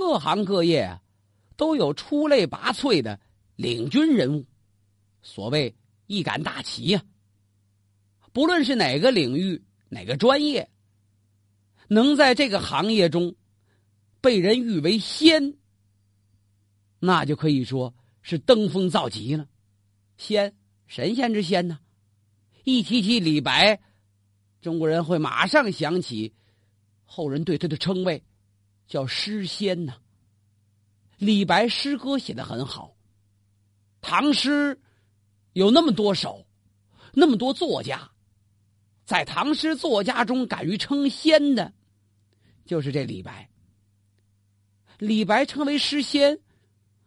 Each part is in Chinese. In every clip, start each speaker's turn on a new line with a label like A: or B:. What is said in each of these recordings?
A: 各行各业啊，都有出类拔萃的领军人物，所谓一杆大旗呀。不论是哪个领域、哪个专业，能在这个行业中被人誉为仙，那就可以说是登峰造极了。仙，神仙之仙呢？一提起李白，中国人会马上想起后人对他的称谓，叫诗仙呐。李白诗歌写的很好，唐诗有那么多首，那么多作家，在唐诗作家中敢于称仙的，就是这李白。李白称为诗仙，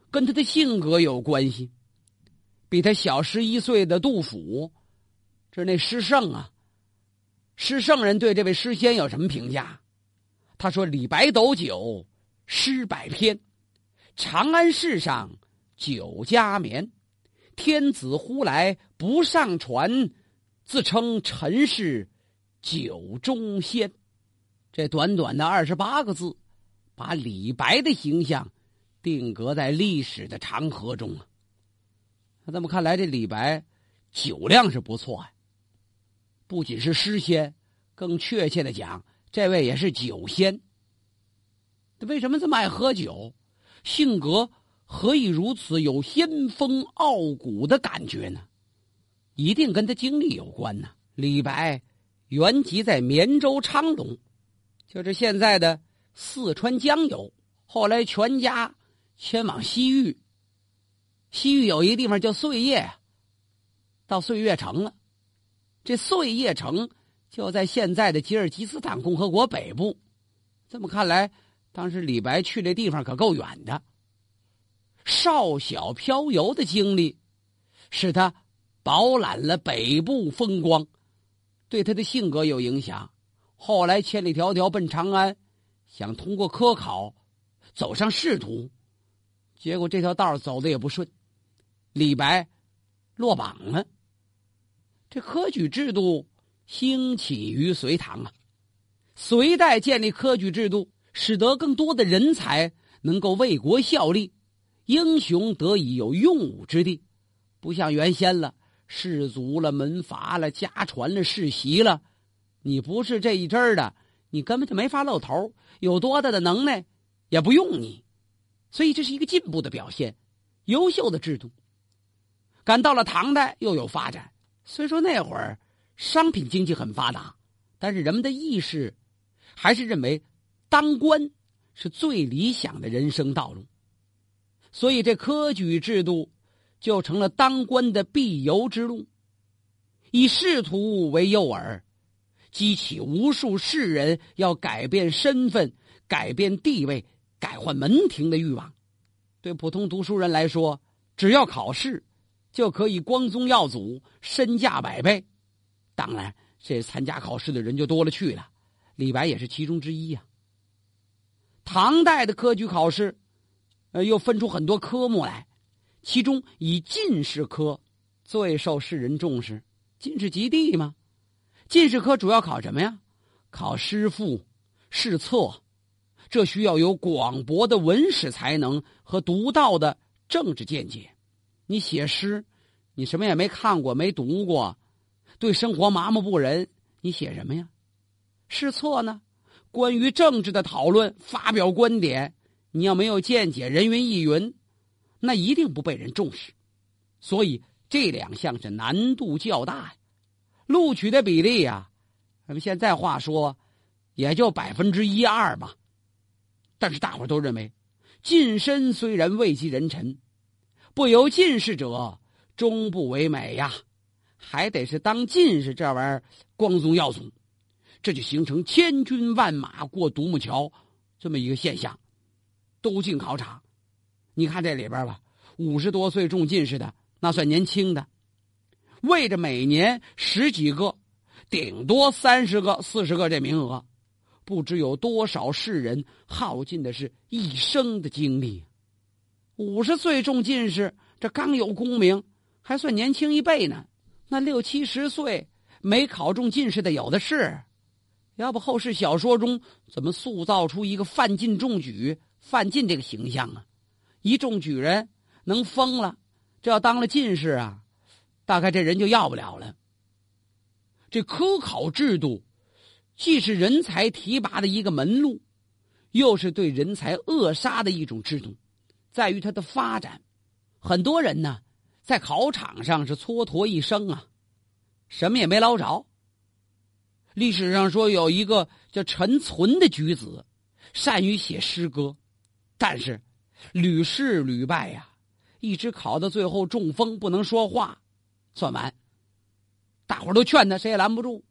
A: 跟他的性格有关系。比他小十一岁的杜甫，这是那诗圣啊。诗圣人对这位诗仙有什么评价？他说：“李白斗酒，诗百篇；长安市上酒家眠。天子呼来不上船，自称臣是酒中仙。”这短短的二十八个字，把李白的形象定格在历史的长河中啊。那这么看来，这李白酒量是不错呀。不仅是诗仙，更确切的讲，这位也是酒仙。他为什么这么爱喝酒？性格何以如此有仙风傲骨的感觉呢？一定跟他经历有关呢。李白原籍在绵州昌隆，就是现在的四川江油，后来全家迁往西域。西域有一个地方叫碎叶，到碎叶城了。这碎叶城就在现在的吉尔吉斯坦共和国北部。这么看来，当时李白去这地方可够远的。少小漂游的经历，使他饱览了北部风光，对他的性格有影响。后来千里迢迢奔长安，想通过科考走上仕途，结果这条道走的也不顺。李白落榜了。这科举制度兴起于隋唐啊，隋代建立科举制度，使得更多的人才能够为国效力，英雄得以有用武之地。不像原先了，士族了、门阀了、家传了、世袭了，你不是这一支的，你根本就没法露头。有多大的能耐，也不用你。所以这是一个进步的表现，优秀的制度。赶到了唐代，又有发展。虽说那会儿商品经济很发达，但是人们的意识还是认为当官是最理想的人生道路，所以这科举制度就成了当官的必由之路。以仕途为诱饵，激起无数士人要改变身份、改变地位、改换门庭的欲望。对普通读书人来说，只要考试。就可以光宗耀祖，身价百倍。当然，这参加考试的人就多了去了。李白也是其中之一呀。唐代的科举考试，呃，又分出很多科目来，其中以进士科最受世人重视。进士及第嘛。进士科主要考什么呀？考诗赋、试策，这需要有广博的文史才能和独到的政治见解。你写诗，你什么也没看过、没读过，对生活麻木不仁，你写什么呀？试错呢？关于政治的讨论、发表观点，你要没有见解、人云亦云，那一定不被人重视。所以这两项是难度较大呀，录取的比例呀，咱们现在话说，也就百分之一二吧。但是大伙都认为，近身虽然位极人臣。不由进士者，终不为美呀！还得是当进士这玩意儿光宗耀祖，这就形成千军万马过独木桥这么一个现象，都进考场。你看这里边吧，五十多岁中进士的那算年轻的，为着每年十几个，顶多三十个、四十个这名额，不知有多少世人耗尽的是一生的精力。五十岁中进士，这刚有功名，还算年轻一辈呢。那六七十岁没考中进士的有的是。要不后世小说中怎么塑造出一个范进中举、范进这个形象啊，一中举人能疯了，这要当了进士啊，大概这人就要不了了。这科考制度，既是人才提拔的一个门路，又是对人才扼杀的一种制度，在于它的发展。很多人呢，在考场上是蹉跎一生啊，什么也没捞着。历史上说有一个叫陈存的举子，善于写诗歌，但是屡试屡败呀，一直考到最后中风不能说话，算完。大伙都劝他，谁也拦不住，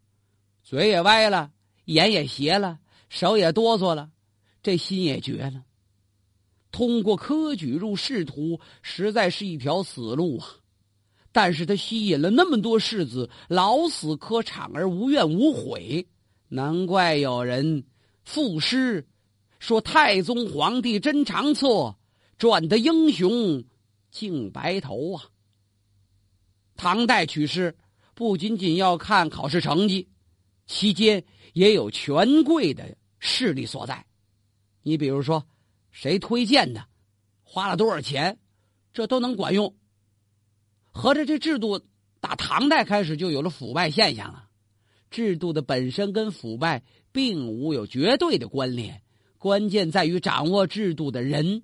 A: 嘴也歪了，眼也斜了，手也哆嗦了，这心也绝了。通过科举入仕途，实在是一条死路啊！但是他吸引了那么多士子，老死科场而无怨无悔，难怪有人赋诗说：“太宗皇帝真长策，转得英雄竟白头啊！”唐代取士。不仅仅要看考试成绩，期间也有权贵的势力所在。你比如说，谁推荐的，花了多少钱，这都能管用。合着这制度打唐代开始就有了腐败现象了。制度的本身跟腐败并无有绝对的关联，关键在于掌握制度的人。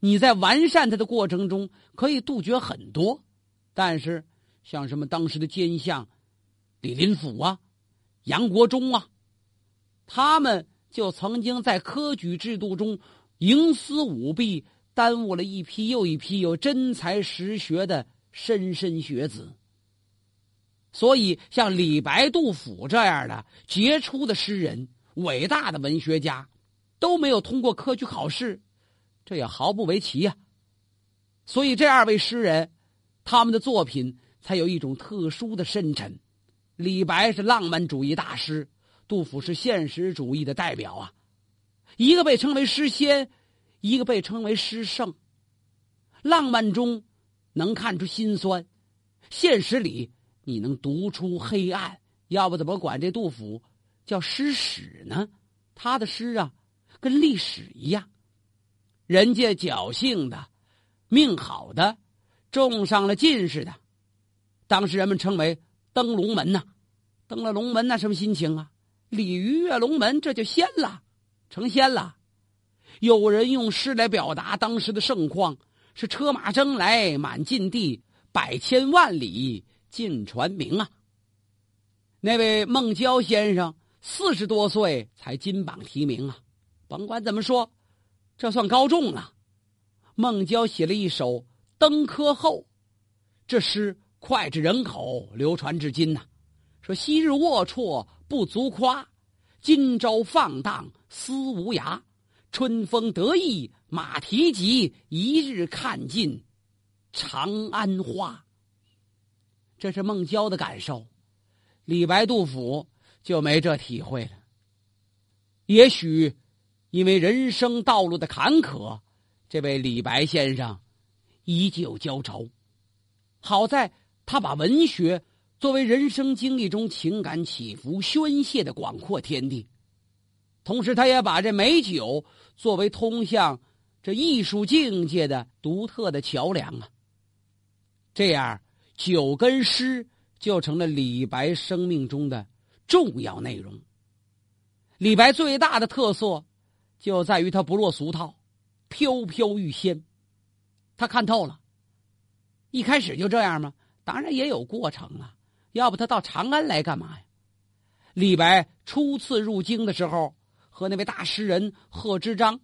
A: 你在完善它的过程中可以杜绝很多，但是。像什么当时的奸相李林甫啊、杨国忠啊，他们就曾经在科举制度中营私舞弊，耽误了一批又一批有真才实学的莘莘学子。所以，像李白、杜甫这样的杰出的诗人、伟大的文学家，都没有通过科举考试，这也毫不为奇呀。所以，这二位诗人，他们的作品。才有一种特殊的深沉。李白是浪漫主义大师，杜甫是现实主义的代表啊。一个被称为诗仙，一个被称为诗圣。浪漫中能看出心酸，现实里你能读出黑暗。要不怎么管这杜甫叫诗史呢？他的诗啊，跟历史一样。人家侥幸的，命好的，中上了进士的。当时人们称为登龙门呐，登了龙门那什么心情啊？鲤鱼跃龙门，这就仙了，成仙了。有人用诗来表达当时的盛况，是车马争来满晋地，百千万里尽传名啊。那位孟郊先生四十多岁才金榜题名啊，甭管怎么说，这算高中了。孟郊写了一首《登科后》，这诗。脍炙人口，流传至今呐。说昔日龌龊不足夸，今朝放荡思无涯。春风得意马蹄疾，一日看尽长安花。这是孟郊的感受，李白、杜甫就没这体会了。也许因为人生道路的坎坷，这位李白先生依旧焦愁。好在。他把文学作为人生经历中情感起伏宣泄的广阔天地，同时，他也把这美酒作为通向这艺术境界的独特的桥梁啊。这样，酒跟诗就成了李白生命中的重要内容。李白最大的特色就在于他不落俗套，飘飘欲仙。他看透了，一开始就这样吗？当然也有过程啊，要不他到长安来干嘛呀？李白初次入京的时候，和那位大诗人贺知章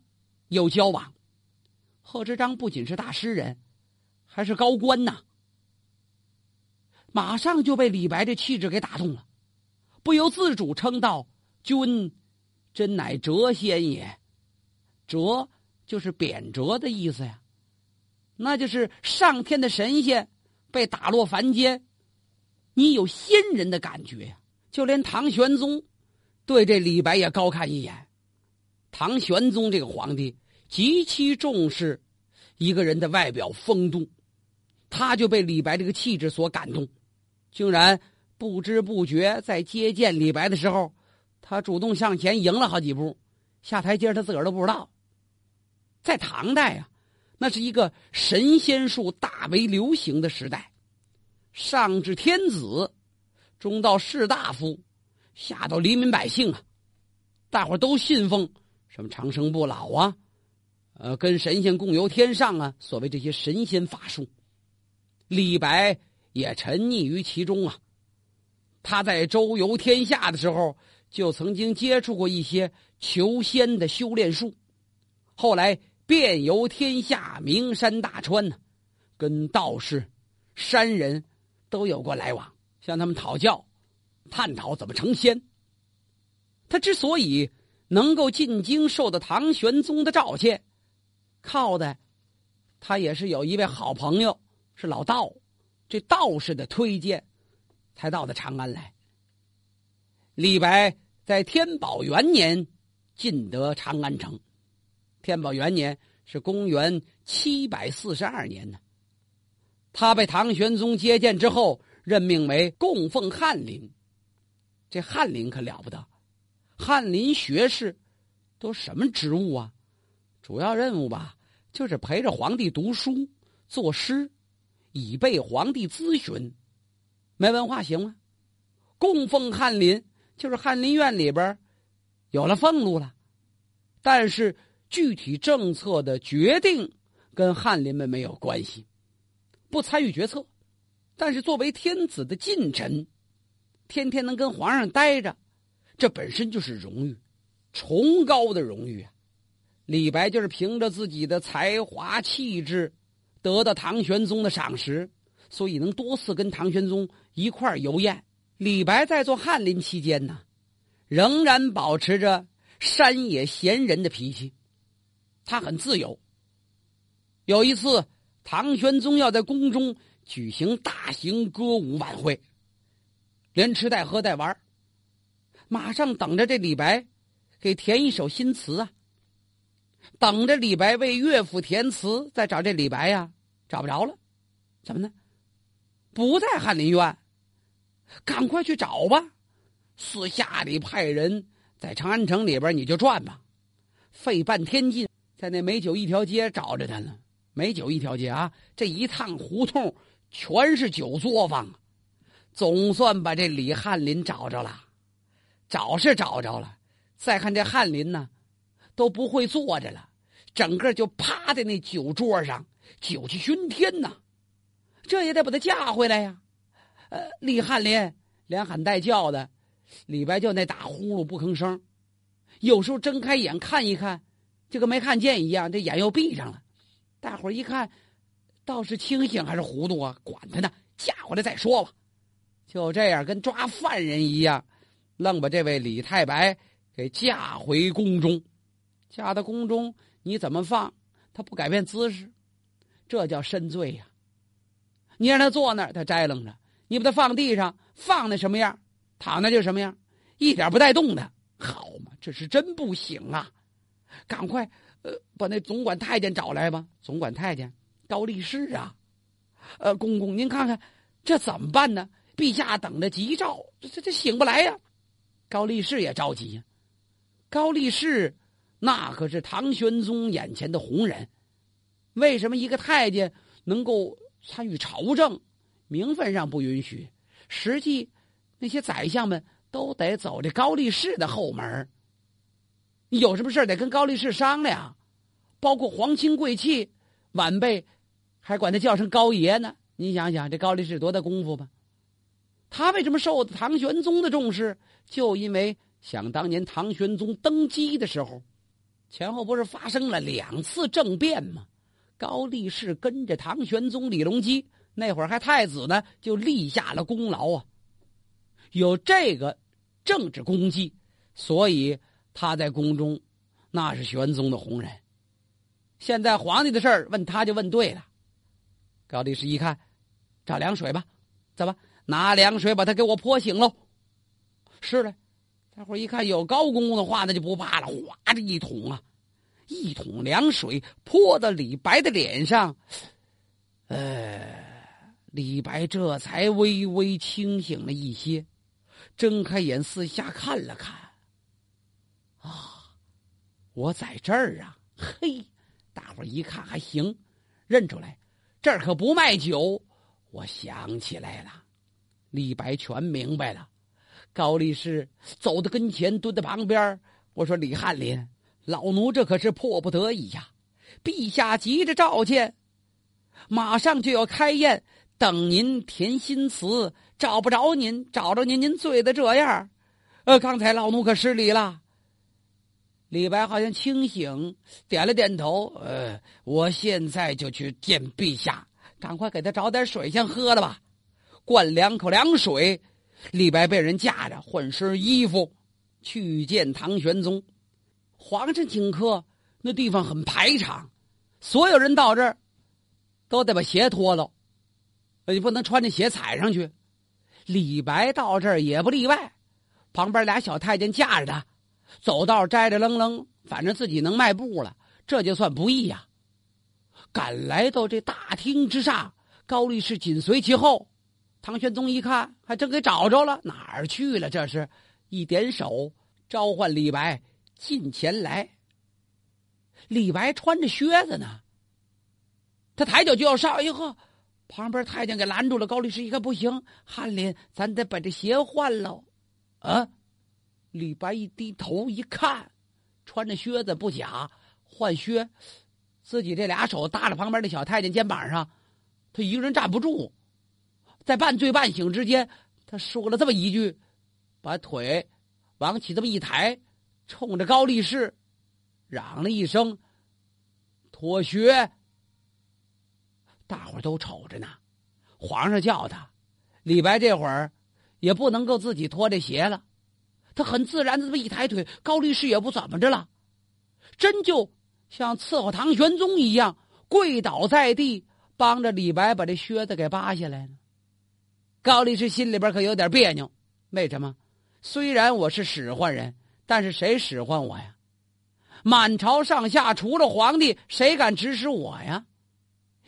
A: 有交往。贺知章不仅是大诗人，还是高官呐。马上就被李白这气质给打动了，不由自主称道：“君真乃谪仙也。”谪就是贬谪的意思呀，那就是上天的神仙。被打落凡间，你有仙人的感觉呀！就连唐玄宗对这李白也高看一眼。唐玄宗这个皇帝极其重视一个人的外表风度，他就被李白这个气质所感动，竟然不知不觉在接见李白的时候，他主动向前迎了好几步，下台阶他自个儿都不知道。在唐代啊，那是一个神仙术大为流行的时代，上至天子，中到士大夫，下到黎民百姓啊，大伙都信奉什么长生不老啊，呃，跟神仙共游天上啊，所谓这些神仙法术。李白也沉溺于其中啊，他在周游天下的时候，就曾经接触过一些求仙的修炼术，后来。遍游天下名山大川呢，跟道士、山人都有过来往，向他们讨教、探讨怎么成仙。他之所以能够进京受到唐玄宗的召见，靠的他也是有一位好朋友是老道，这道士的推荐，才到的长安来。李白在天宝元年进得长安城。天宝元年是公元七百四十二年呢，他被唐玄宗接见之后，任命为供奉翰林。这翰林可了不得，翰林学士都什么职务啊？主要任务吧，就是陪着皇帝读书、作诗，以备皇帝咨询。没文化行吗？供奉翰林就是翰林院里边有了俸禄了，但是。具体政策的决定跟翰林们没有关系，不参与决策，但是作为天子的近臣，天天能跟皇上待着，这本身就是荣誉，崇高的荣誉啊！李白就是凭着自己的才华气质，得到唐玄宗的赏识，所以能多次跟唐玄宗一块游宴。李白在做翰林期间呢，仍然保持着山野闲人的脾气。他很自由。有一次，唐玄宗要在宫中举行大型歌舞晚会，连吃带喝带玩马上等着这李白给填一首新词啊！等着李白为乐府填词，再找这李白呀，找不着了，怎么呢？不在翰林院，赶快去找吧！私下里派人在长安城里边你就转吧，费半天劲。在那美酒一条街找着他呢，美酒一条街啊，这一趟胡同全是酒作坊，总算把这李翰林找着了，找是找着了。再看这翰林呢，都不会坐着了，整个就趴在那酒桌上，酒气熏天呐。这也得把他架回来呀。呃，李翰林连喊带叫的，李白就那打呼噜不吭声，有时候睁开眼看一看。就跟没看见一样，这眼又闭上了。大伙儿一看，倒是清醒还是糊涂啊？管他呢，嫁回来再说吧。就这样，跟抓犯人一样，愣把这位李太白给架回宫中。架到宫中，你怎么放？他不改变姿势，这叫深罪呀！你让他坐那儿，他摘楞着；你把他放地上，放那什么样，躺那就什么样，一点不带动的。好嘛，这是真不行啊！赶快，呃，把那总管太监找来吧。总管太监高力士啊，呃，公公您看看，这怎么办呢？陛下等着急召，这这这醒不来呀。高力士也着急呀。高力士那可是唐玄宗眼前的红人，为什么一个太监能够参与朝政？名分上不允许，实际那些宰相们都得走这高力士的后门。有什么事得跟高力士商量，包括皇亲贵戚、晚辈，还管他叫声高爷呢。你想想，这高力士多大功夫吧？他为什么受唐玄宗的重视？就因为想当年唐玄宗登基的时候，前后不是发生了两次政变吗？高力士跟着唐玄宗李隆基那会儿还太子呢，就立下了功劳啊，有这个政治功绩，所以。他在宫中，那是玄宗的红人。现在皇帝的事儿问他就问对了。高力士一看，找凉水吧，怎么拿凉水把他给我泼醒喽？是的，大伙一看有高公公的话，那就不怕了。哗，这一桶啊，一桶凉水泼到李白的脸上，呃，李白这才微微清醒了一些，睁开眼四下看了看。我在这儿啊！嘿，大伙一看还行，认出来这儿可不卖酒。我想起来了，李白全明白了。高力士走到跟前，蹲在旁边。我说：“李翰林，老奴这可是迫不得已呀！陛下急着召见，马上就要开宴，等您填新词，找不着您，找着您，您醉的这样。呃，刚才老奴可失礼了。”李白好像清醒，点了点头。呃，我现在就去见陛下，赶快给他找点水先喝了吧，灌两口凉水。李白被人架着，换身衣服，去见唐玄宗。皇上请客，那地方很排场，所有人到这儿，都得把鞋脱了，你不能穿着鞋踩上去。李白到这儿也不例外，旁边俩小太监架着他。走道摘着楞楞，反正自己能迈步了，这就算不易呀。赶来到这大厅之上，高力士紧随其后。唐玄宗一看，还真给找着了，哪儿去了？这是一点手，召唤李白近前来。李白穿着靴子呢，他抬脚就要上，哎呦呵旁边太监给拦住了。高力士一看不行，翰林，咱得把这鞋换喽，啊！李白一低头一看，穿着靴子不假，换靴，自己这俩手搭着旁边的小太监肩膀上，他一个人站不住，在半醉半醒之间，他说了这么一句，把腿往起这么一抬，冲着高力士嚷了一声：“脱靴！”大伙都瞅着呢，皇上叫他，李白这会儿也不能够自己脱这鞋了。他很自然的这么一抬腿，高力士也不怎么着了，真就像伺候唐玄宗一样，跪倒在地，帮着李白把这靴子给扒下来了。高力士心里边可有点别扭，为什么？虽然我是使唤人，但是谁使唤我呀？满朝上下除了皇帝，谁敢指使我呀？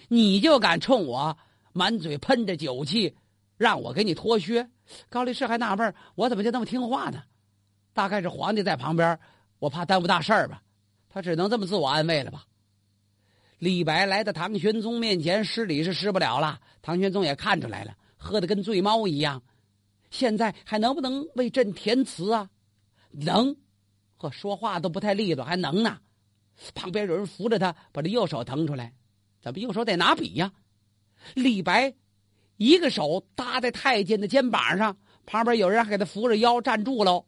A: 你就敢冲我满嘴喷着酒气，让我给你脱靴？高力士还纳闷我怎么就那么听话呢？大概是皇帝在旁边，我怕耽误大事儿吧，他只能这么自我安慰了吧。李白来到唐玄宗面前失礼是失不了了，唐玄宗也看出来了，喝的跟醉猫一样。现在还能不能为朕填词啊？能，呵，说话都不太利落，还能呢。旁边有人扶着他，把这右手腾出来，怎么右手得拿笔呀？李白一个手搭在太监的肩膀上，旁边有人还给他扶着腰站住喽。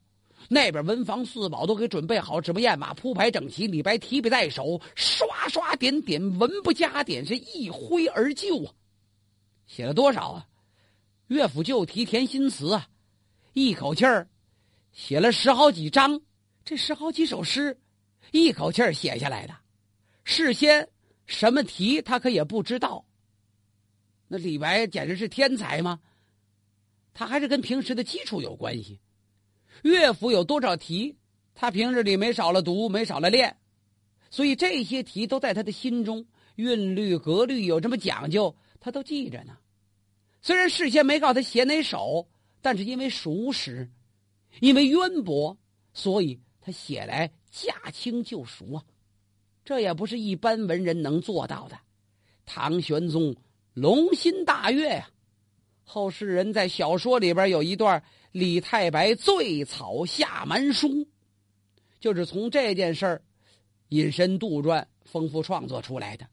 A: 那边文房四宝都给准备好，纸墨砚马铺排整齐。李白提笔在手，刷刷点点，文不加点，是一挥而就啊！写了多少啊？乐府旧题填新词啊！一口气儿写了十好几章，这十好几首诗，一口气儿写下来的。事先什么题他可也不知道。那李白简直是天才吗？他还是跟平时的基础有关系。乐府有多少题，他平日里没少了读，没少了练，所以这些题都在他的心中，韵律、格律有这么讲究，他都记着呢。虽然事先没告他写哪首，但是因为熟识，因为渊博，所以他写来驾轻就熟啊。这也不是一般文人能做到的。唐玄宗龙心大悦呀。后世人在小说里边有一段。李太白醉草下蛮书，就是从这件事儿引申杜撰、丰富创作出来的。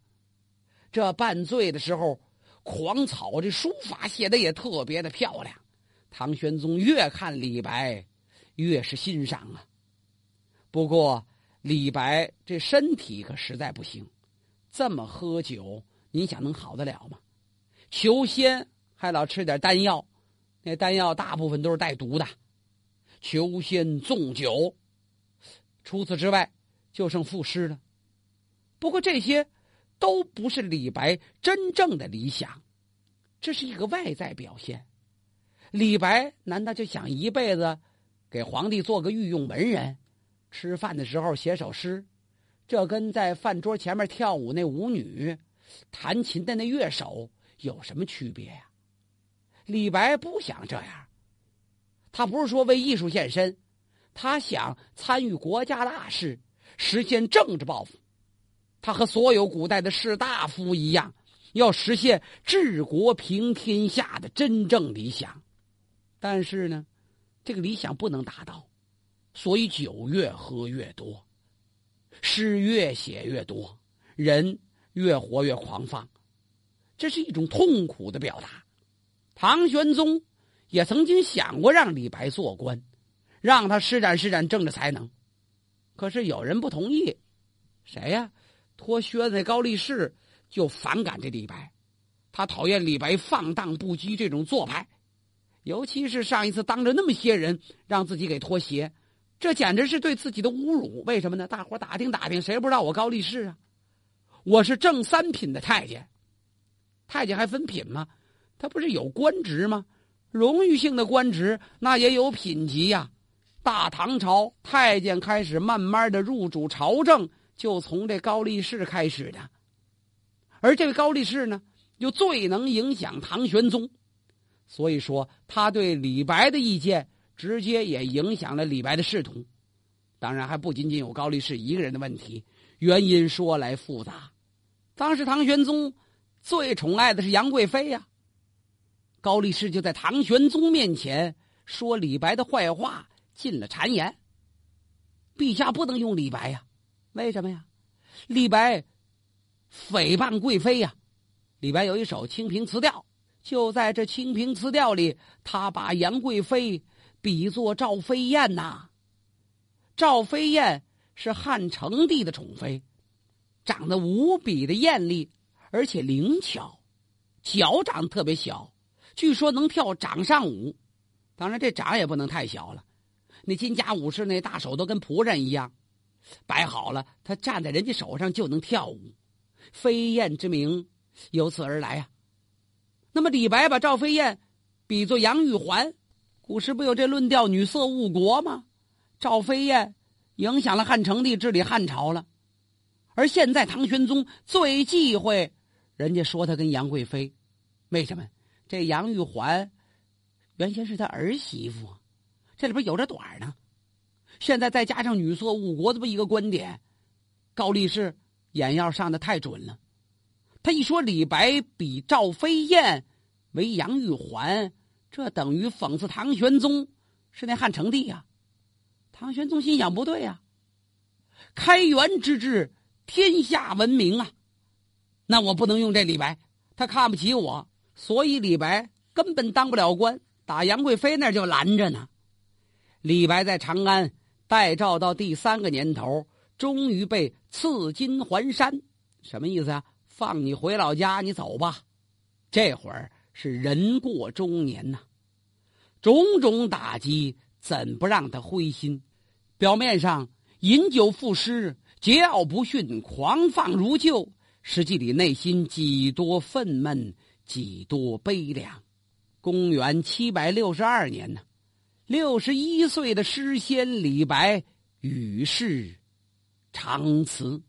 A: 这半醉的时候，狂草这书法写的也特别的漂亮。唐玄宗越看李白，越是欣赏啊。不过李白这身体可实在不行，这么喝酒，您想能好得了吗？求仙还老吃点丹药。那丹药大部分都是带毒的，求仙纵酒，除此之外就剩赋诗了。不过这些都不是李白真正的理想，这是一个外在表现。李白难道就想一辈子给皇帝做个御用文人，吃饭的时候写首诗？这跟在饭桌前面跳舞那舞女、弹琴的那乐手有什么区别呀？李白不想这样，他不是说为艺术献身，他想参与国家大事，实现政治抱负。他和所有古代的士大夫一样，要实现治国平天下的真正理想。但是呢，这个理想不能达到，所以酒越喝越多，诗越写越多，人越活越狂放。这是一种痛苦的表达。唐玄宗也曾经想过让李白做官，让他施展施展政治才能，可是有人不同意。谁呀？脱靴子高力士就反感这李白，他讨厌李白放荡不羁这种做派，尤其是上一次当着那么些人让自己给脱鞋，这简直是对自己的侮辱。为什么呢？大伙打听打听，谁不知道我高力士啊？我是正三品的太监，太监还分品吗？他不是有官职吗？荣誉性的官职那也有品级呀。大唐朝太监开始慢慢的入主朝政。就从这高力士开始的，而这位高力士呢，又最能影响唐玄宗，所以说他对李白的意见直接也影响了李白的仕途。当然，还不仅仅有高力士一个人的问题，原因说来复杂。当时唐玄宗最宠爱的是杨贵妃呀，高力士就在唐玄宗面前说李白的坏话，进了谗言。陛下不能用李白呀。为什么呀？李白诽谤贵妃呀！李白有一首《清平词调》，就在这《清平词调》里，他把杨贵妃比作赵飞燕呐。赵飞燕是汉成帝的宠妃，长得无比的艳丽，而且灵巧，脚长得特别小，据说能跳掌上舞。当然，这掌也不能太小了，那金甲武士那大手都跟仆人一样。摆好了，他站在人家手上就能跳舞，飞燕之名由此而来啊。那么李白把赵飞燕比作杨玉环，古时不有这论调“女色误国”吗？赵飞燕影响了汉成帝治理汉朝了，而现在唐玄宗最忌讳人家说他跟杨贵妃，为什么？这杨玉环原先是他儿媳妇，这里边有着短呢。现在再加上女色误国这么一个观点，高力士眼药上的太准了。他一说李白比赵飞燕为杨玉环，这等于讽刺唐玄宗是那汉成帝呀。唐玄宗心想不对呀，开元之治，天下闻名啊，那我不能用这李白，他看不起我，所以李白根本当不了官，打杨贵妃那就拦着呢。李白在长安。待诏到第三个年头，终于被赐金还山，什么意思啊？放你回老家，你走吧。这会儿是人过中年呐，种种打击怎不让他灰心？表面上饮酒赋诗，桀骜不驯，狂放如旧，实际里内心几多愤懑，几多悲凉。公元七百六十二年呢。六十一岁的诗仙李白与世长辞。